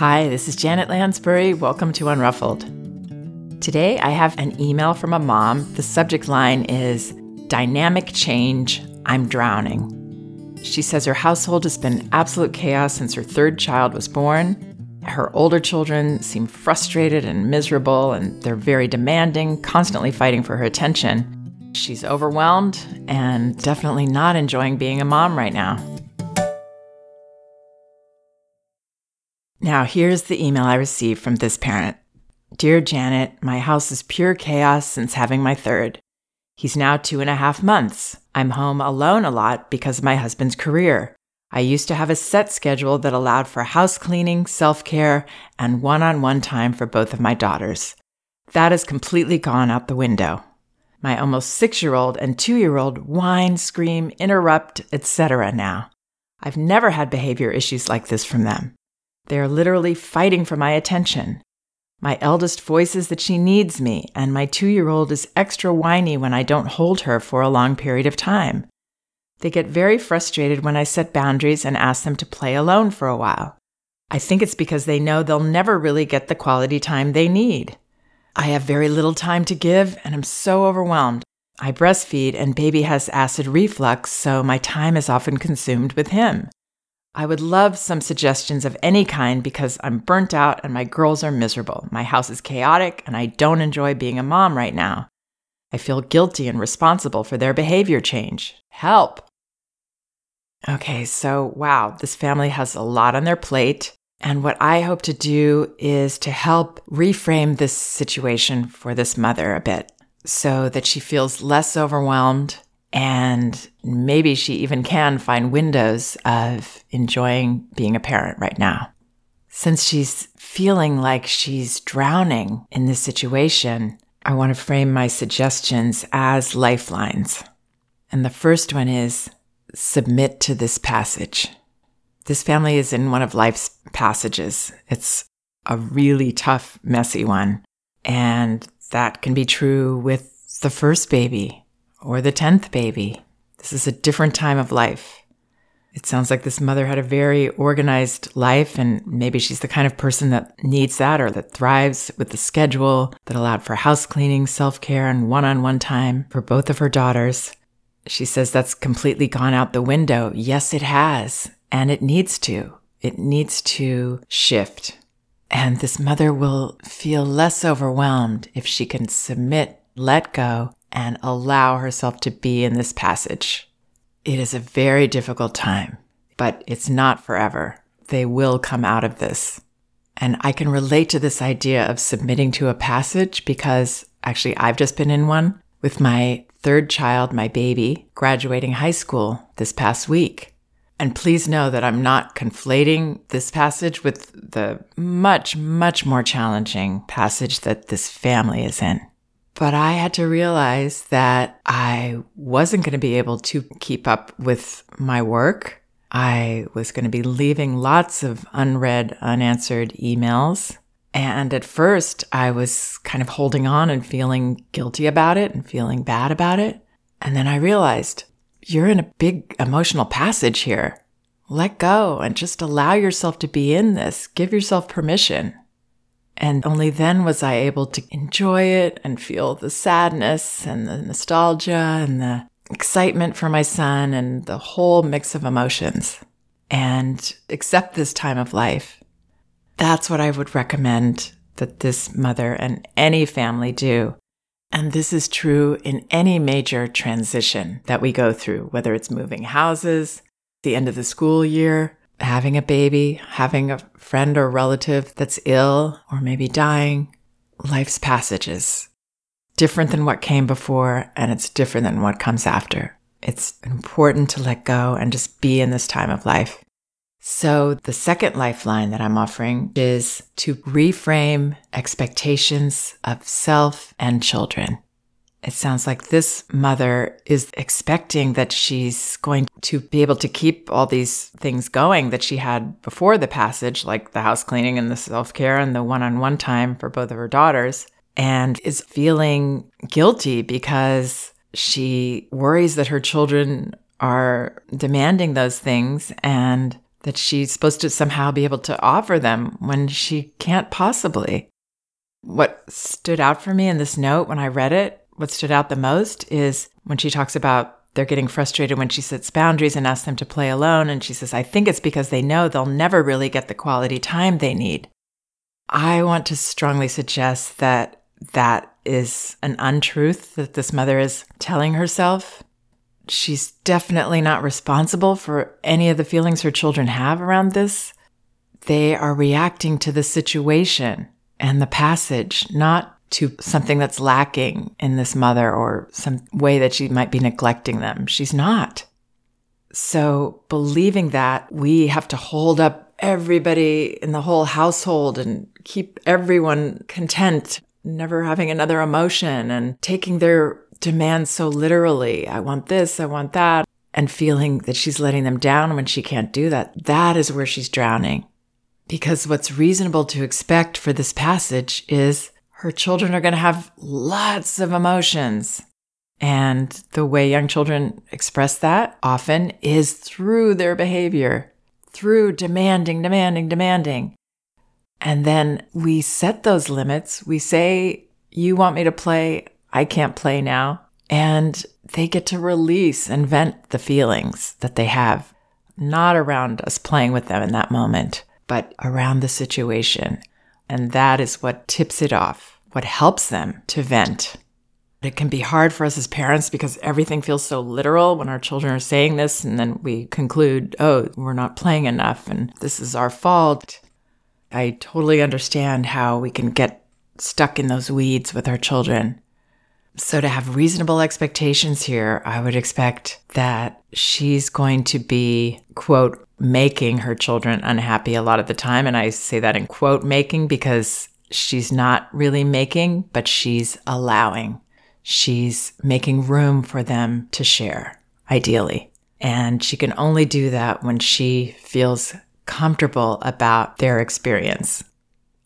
Hi, this is Janet Lansbury. Welcome to Unruffled. Today I have an email from a mom. The subject line is Dynamic Change, I'm Drowning. She says her household has been absolute chaos since her third child was born. Her older children seem frustrated and miserable, and they're very demanding, constantly fighting for her attention. She's overwhelmed and definitely not enjoying being a mom right now. Now, here's the email I received from this parent Dear Janet, my house is pure chaos since having my third. He's now two and a half months. I'm home alone a lot because of my husband's career. I used to have a set schedule that allowed for house cleaning, self care, and one on one time for both of my daughters. That has completely gone out the window. My almost six year old and two year old whine, scream, interrupt, etc. now. I've never had behavior issues like this from them. They are literally fighting for my attention. My eldest voices that she needs me, and my two year old is extra whiny when I don't hold her for a long period of time. They get very frustrated when I set boundaries and ask them to play alone for a while. I think it's because they know they'll never really get the quality time they need. I have very little time to give, and I'm so overwhelmed. I breastfeed, and baby has acid reflux, so my time is often consumed with him. I would love some suggestions of any kind because I'm burnt out and my girls are miserable. My house is chaotic and I don't enjoy being a mom right now. I feel guilty and responsible for their behavior change. Help! Okay, so wow, this family has a lot on their plate. And what I hope to do is to help reframe this situation for this mother a bit so that she feels less overwhelmed and maybe she even can find windows of enjoying being a parent right now. Since she's feeling like she's drowning in this situation, I want to frame my suggestions as lifelines. And the first one is submit to this passage. This family is in one of life's passages. It's a really tough, messy one. And that can be true with the first baby or the 10th baby. This is a different time of life. It sounds like this mother had a very organized life, and maybe she's the kind of person that needs that or that thrives with the schedule that allowed for house cleaning, self care, and one on one time for both of her daughters. She says that's completely gone out the window. Yes, it has, and it needs to. It needs to shift. And this mother will feel less overwhelmed if she can submit, let go, and allow herself to be in this passage. It is a very difficult time, but it's not forever. They will come out of this. And I can relate to this idea of submitting to a passage because actually I've just been in one with my third child, my baby, graduating high school this past week. And please know that I'm not conflating this passage with the much, much more challenging passage that this family is in. But I had to realize that I wasn't going to be able to keep up with my work. I was going to be leaving lots of unread, unanswered emails. And at first, I was kind of holding on and feeling guilty about it and feeling bad about it. And then I realized you're in a big emotional passage here. Let go and just allow yourself to be in this. Give yourself permission. And only then was I able to enjoy it and feel the sadness and the nostalgia and the excitement for my son and the whole mix of emotions and accept this time of life. That's what I would recommend that this mother and any family do. And this is true in any major transition that we go through, whether it's moving houses, the end of the school year, having a baby, having a friend or relative that's ill or maybe dying, life's passages. Different than what came before, and it's different than what comes after. It's important to let go and just be in this time of life. So, the second lifeline that I'm offering is to reframe expectations of self and children. It sounds like this mother is expecting that she's going to be able to keep all these things going that she had before the passage, like the house cleaning and the self care and the one on one time for both of her daughters, and is feeling guilty because she worries that her children are demanding those things and that she's supposed to somehow be able to offer them when she can't possibly. What stood out for me in this note when I read it, what stood out the most is when she talks about they're getting frustrated when she sets boundaries and asks them to play alone. And she says, I think it's because they know they'll never really get the quality time they need. I want to strongly suggest that that is an untruth that this mother is telling herself. She's definitely not responsible for any of the feelings her children have around this. They are reacting to the situation and the passage, not to something that's lacking in this mother or some way that she might be neglecting them. She's not. So, believing that, we have to hold up everybody in the whole household and keep everyone content, never having another emotion and taking their demands so literally. I want this, I want that, and feeling that she's letting them down when she can't do that. That is where she's drowning. Because what's reasonable to expect for this passage is her children are going to have lots of emotions. And the way young children express that often is through their behavior, through demanding, demanding, demanding. And then we set those limits. We say, You want me to play? I can't play now. And they get to release and vent the feelings that they have, not around us playing with them in that moment, but around the situation. And that is what tips it off, what helps them to vent. It can be hard for us as parents because everything feels so literal when our children are saying this, and then we conclude, oh, we're not playing enough and this is our fault. I totally understand how we can get stuck in those weeds with our children. So, to have reasonable expectations here, I would expect that she's going to be, quote, making her children unhappy a lot of the time. And I say that in quote making because she's not really making, but she's allowing. She's making room for them to share, ideally. And she can only do that when she feels comfortable about their experience.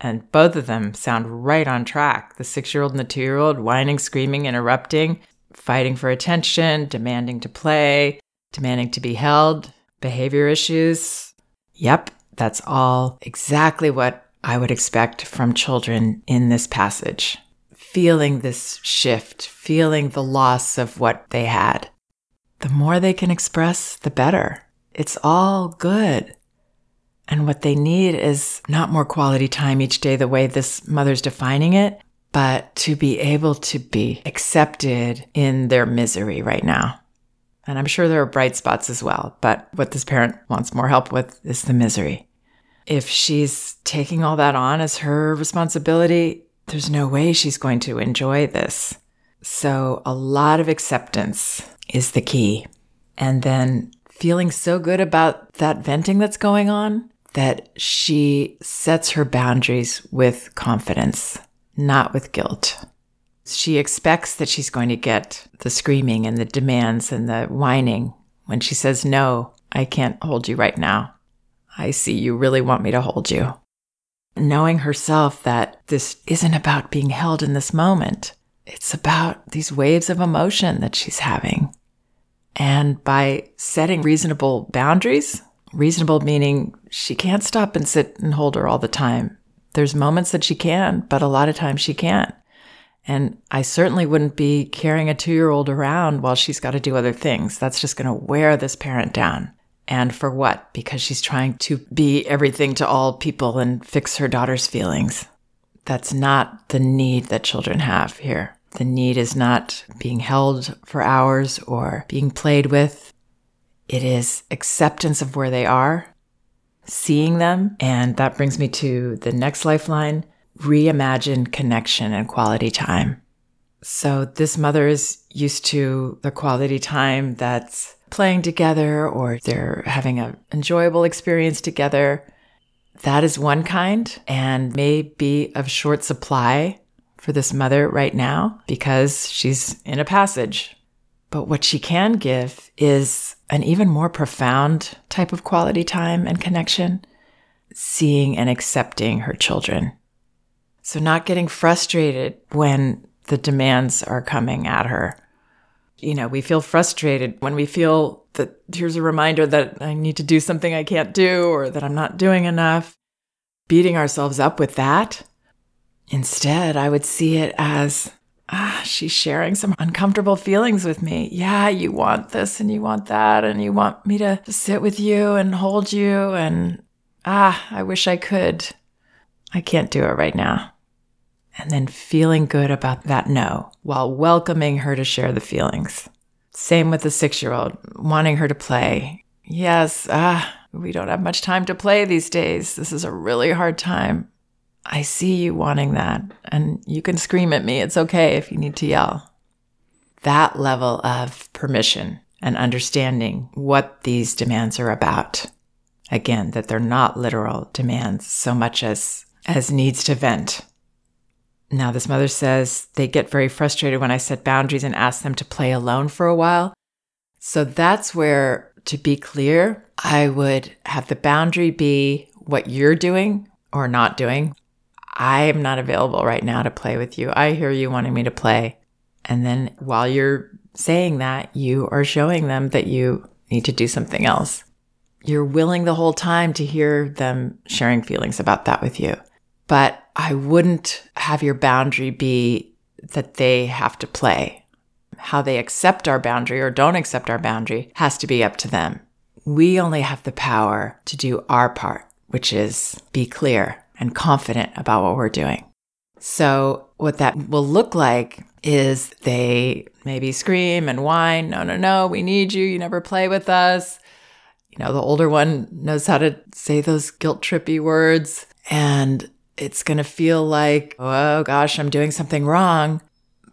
And both of them sound right on track. The six year old and the two year old whining, screaming, interrupting, fighting for attention, demanding to play, demanding to be held, behavior issues. Yep, that's all exactly what I would expect from children in this passage. Feeling this shift, feeling the loss of what they had. The more they can express, the better. It's all good. And what they need is not more quality time each day the way this mother's defining it, but to be able to be accepted in their misery right now. And I'm sure there are bright spots as well, but what this parent wants more help with is the misery. If she's taking all that on as her responsibility, there's no way she's going to enjoy this. So, a lot of acceptance is the key. And then feeling so good about that venting that's going on that she sets her boundaries with confidence, not with guilt. She expects that she's going to get the screaming and the demands and the whining when she says, No, I can't hold you right now. I see you really want me to hold you. Knowing herself that this isn't about being held in this moment, it's about these waves of emotion that she's having. And by setting reasonable boundaries, reasonable meaning she can't stop and sit and hold her all the time. There's moments that she can, but a lot of times she can't. And I certainly wouldn't be carrying a two year old around while she's got to do other things. That's just going to wear this parent down. And for what? Because she's trying to be everything to all people and fix her daughter's feelings. That's not the need that children have here. The need is not being held for hours or being played with. It is acceptance of where they are, seeing them. And that brings me to the next lifeline reimagine connection and quality time. So this mother is used to the quality time that's playing together or they're having an enjoyable experience together. That is one kind and may be of short supply for this mother right now because she's in a passage. But what she can give is an even more profound type of quality time and connection, seeing and accepting her children. So, not getting frustrated when the demands are coming at her. You know, we feel frustrated when we feel that here's a reminder that I need to do something I can't do or that I'm not doing enough. Beating ourselves up with that. Instead, I would see it as ah, she's sharing some uncomfortable feelings with me. Yeah, you want this and you want that, and you want me to sit with you and hold you. And ah, I wish I could. I can't do it right now. And then feeling good about that no while welcoming her to share the feelings. Same with the six year old, wanting her to play. Yes, ah, we don't have much time to play these days. This is a really hard time. I see you wanting that, and you can scream at me. It's okay if you need to yell. That level of permission and understanding what these demands are about. Again, that they're not literal demands so much as, as needs to vent. Now, this mother says they get very frustrated when I set boundaries and ask them to play alone for a while. So that's where, to be clear, I would have the boundary be what you're doing or not doing I am not available right now to play with you. I hear you wanting me to play. And then while you're saying that, you are showing them that you need to do something else. You're willing the whole time to hear them sharing feelings about that with you. But I wouldn't have your boundary be that they have to play. How they accept our boundary or don't accept our boundary has to be up to them. We only have the power to do our part, which is be clear and confident about what we're doing. So, what that will look like is they maybe scream and whine, no, no, no, we need you. You never play with us. You know, the older one knows how to say those guilt trippy words, and it's going to feel like, oh gosh, I'm doing something wrong.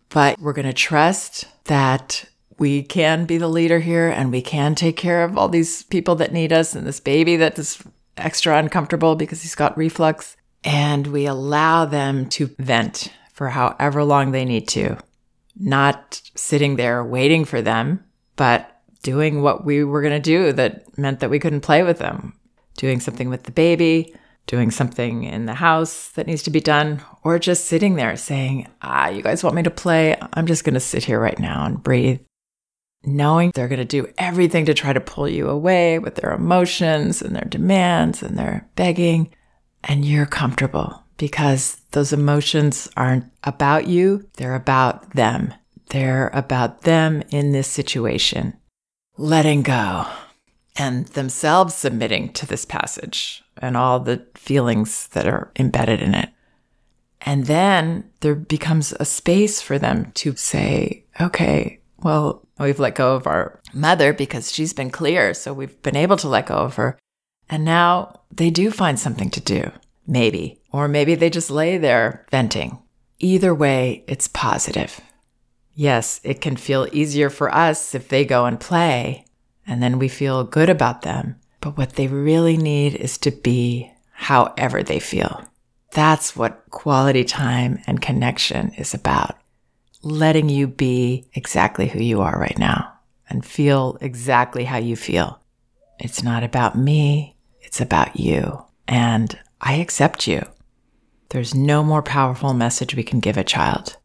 But we're going to trust that we can be the leader here and we can take care of all these people that need us and this baby that is extra uncomfortable because he's got reflux. And we allow them to vent for however long they need to, not sitting there waiting for them, but doing what we were going to do that meant that we couldn't play with them, doing something with the baby, doing something in the house that needs to be done, or just sitting there saying, Ah, you guys want me to play? I'm just going to sit here right now and breathe knowing they're going to do everything to try to pull you away with their emotions and their demands and their begging. And you're comfortable because those emotions aren't about you, they're about them. They're about them in this situation. Letting go and themselves submitting to this passage and all the feelings that are embedded in it. And then there becomes a space for them to say, okay, well, we've let go of our mother because she's been clear. So we've been able to let go of her. And now they do find something to do, maybe. Or maybe they just lay there venting. Either way, it's positive. Yes, it can feel easier for us if they go and play, and then we feel good about them. But what they really need is to be however they feel. That's what quality time and connection is about letting you be exactly who you are right now and feel exactly how you feel. It's not about me, it's about you. And I accept you. There's no more powerful message we can give a child.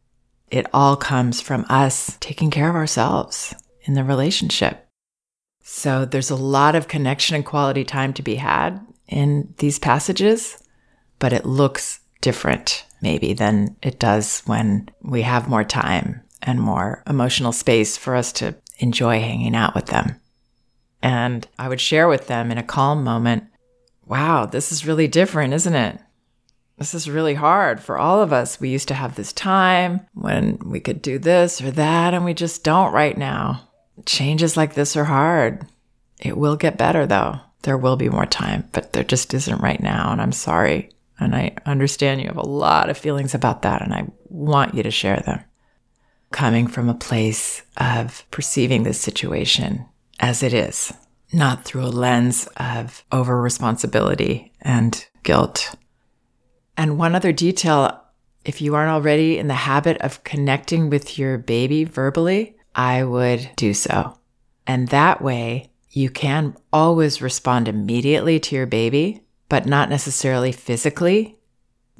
It all comes from us taking care of ourselves in the relationship. So there's a lot of connection and quality time to be had in these passages, but it looks different maybe than it does when we have more time and more emotional space for us to enjoy hanging out with them. And I would share with them in a calm moment, wow, this is really different, isn't it? This is really hard for all of us. We used to have this time when we could do this or that, and we just don't right now. Changes like this are hard. It will get better though. There will be more time, but there just isn't right now, and I'm sorry. And I understand you have a lot of feelings about that, and I want you to share them. Coming from a place of perceiving this situation as it is, not through a lens of over responsibility and guilt. And one other detail if you aren't already in the habit of connecting with your baby verbally, I would do so. And that way, you can always respond immediately to your baby but not necessarily physically.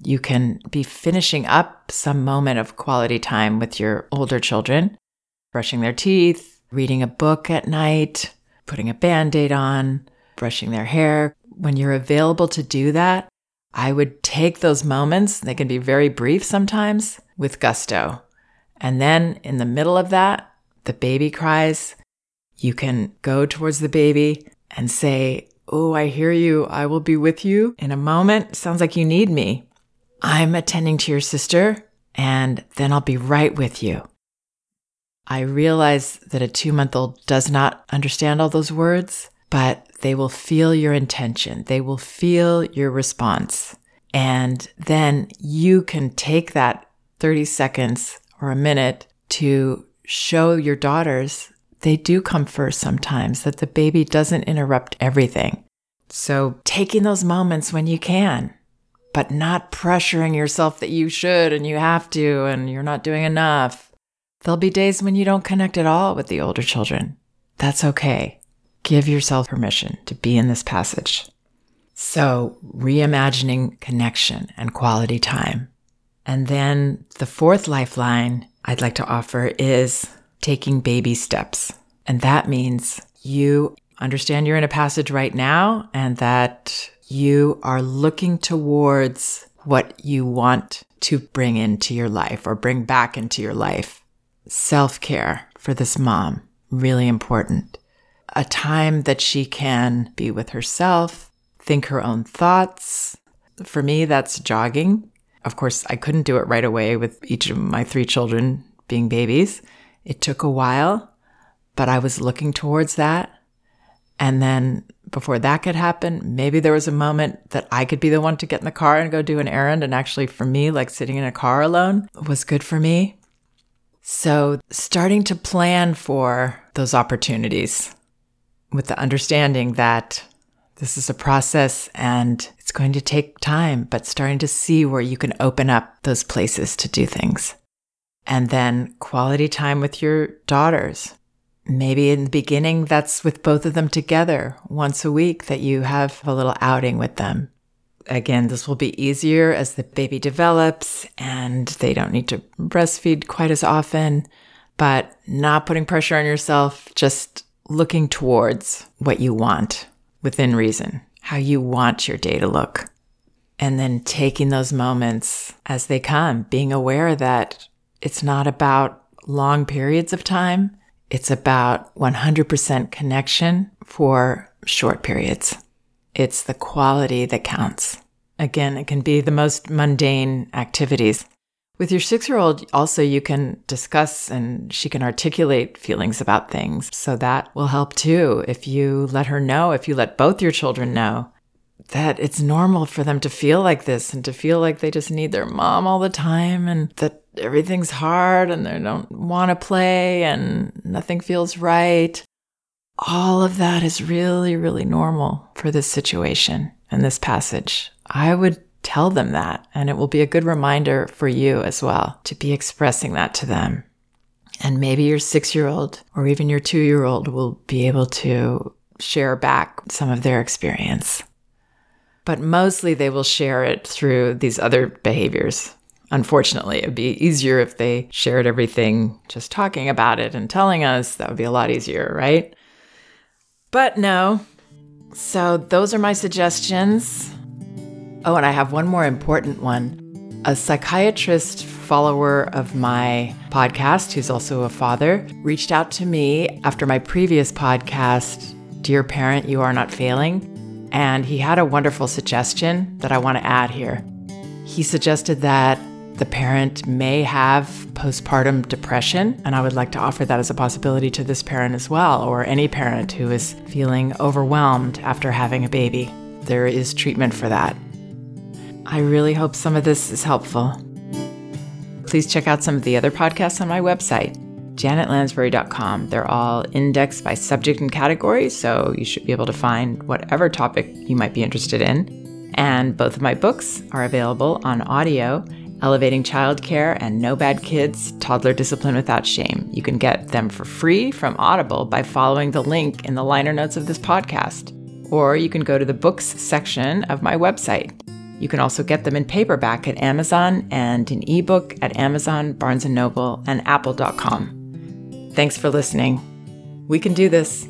You can be finishing up some moment of quality time with your older children, brushing their teeth, reading a book at night, putting a band aid on, brushing their hair. When you're available to do that, I would take those moments, they can be very brief sometimes, with gusto. And then in the middle of that, the baby cries. You can go towards the baby and say, Oh, I hear you. I will be with you in a moment. Sounds like you need me. I'm attending to your sister, and then I'll be right with you. I realize that a two month old does not understand all those words, but they will feel your intention. They will feel your response. And then you can take that 30 seconds or a minute to show your daughters they do come first sometimes, that the baby doesn't interrupt everything. So taking those moments when you can, but not pressuring yourself that you should and you have to and you're not doing enough. There'll be days when you don't connect at all with the older children. That's okay. Give yourself permission to be in this passage. So, reimagining connection and quality time. And then the fourth lifeline I'd like to offer is taking baby steps. And that means you understand you're in a passage right now and that you are looking towards what you want to bring into your life or bring back into your life. Self care for this mom, really important. A time that she can be with herself, think her own thoughts. For me, that's jogging. Of course, I couldn't do it right away with each of my three children being babies. It took a while, but I was looking towards that. And then before that could happen, maybe there was a moment that I could be the one to get in the car and go do an errand. And actually, for me, like sitting in a car alone was good for me. So, starting to plan for those opportunities with the understanding that this is a process and going to take time, but starting to see where you can open up those places to do things. And then quality time with your daughters. Maybe in the beginning, that's with both of them together once a week that you have a little outing with them. Again, this will be easier as the baby develops and they don't need to breastfeed quite as often, but not putting pressure on yourself, just looking towards what you want within reason, how you want your day to look. And then taking those moments as they come, being aware that it's not about long periods of time. It's about 100% connection for short periods. It's the quality that counts. Again, it can be the most mundane activities. With your six year old, also, you can discuss and she can articulate feelings about things. So that will help too. If you let her know, if you let both your children know that it's normal for them to feel like this and to feel like they just need their mom all the time and that everything's hard and they don't want to play and nothing feels right. All of that is really, really normal for this situation and this passage. I would tell them that, and it will be a good reminder for you as well to be expressing that to them. And maybe your six year old or even your two year old will be able to share back some of their experience. But mostly they will share it through these other behaviors Unfortunately, it'd be easier if they shared everything just talking about it and telling us. That would be a lot easier, right? But no. So, those are my suggestions. Oh, and I have one more important one. A psychiatrist follower of my podcast, who's also a father, reached out to me after my previous podcast, Dear Parent, You Are Not Failing. And he had a wonderful suggestion that I want to add here. He suggested that the parent may have postpartum depression, and I would like to offer that as a possibility to this parent as well, or any parent who is feeling overwhelmed after having a baby. There is treatment for that. I really hope some of this is helpful. Please check out some of the other podcasts on my website, janetlansbury.com. They're all indexed by subject and category, so you should be able to find whatever topic you might be interested in. And both of my books are available on audio Elevating Childcare and No Bad Kids Toddler Discipline Without Shame. You can get them for free from Audible by following the link in the liner notes of this podcast. Or you can go to the books section of my website. You can also get them in paperback at Amazon and in ebook at Amazon, Barnes & Noble, and apple.com. Thanks for listening. We can do this.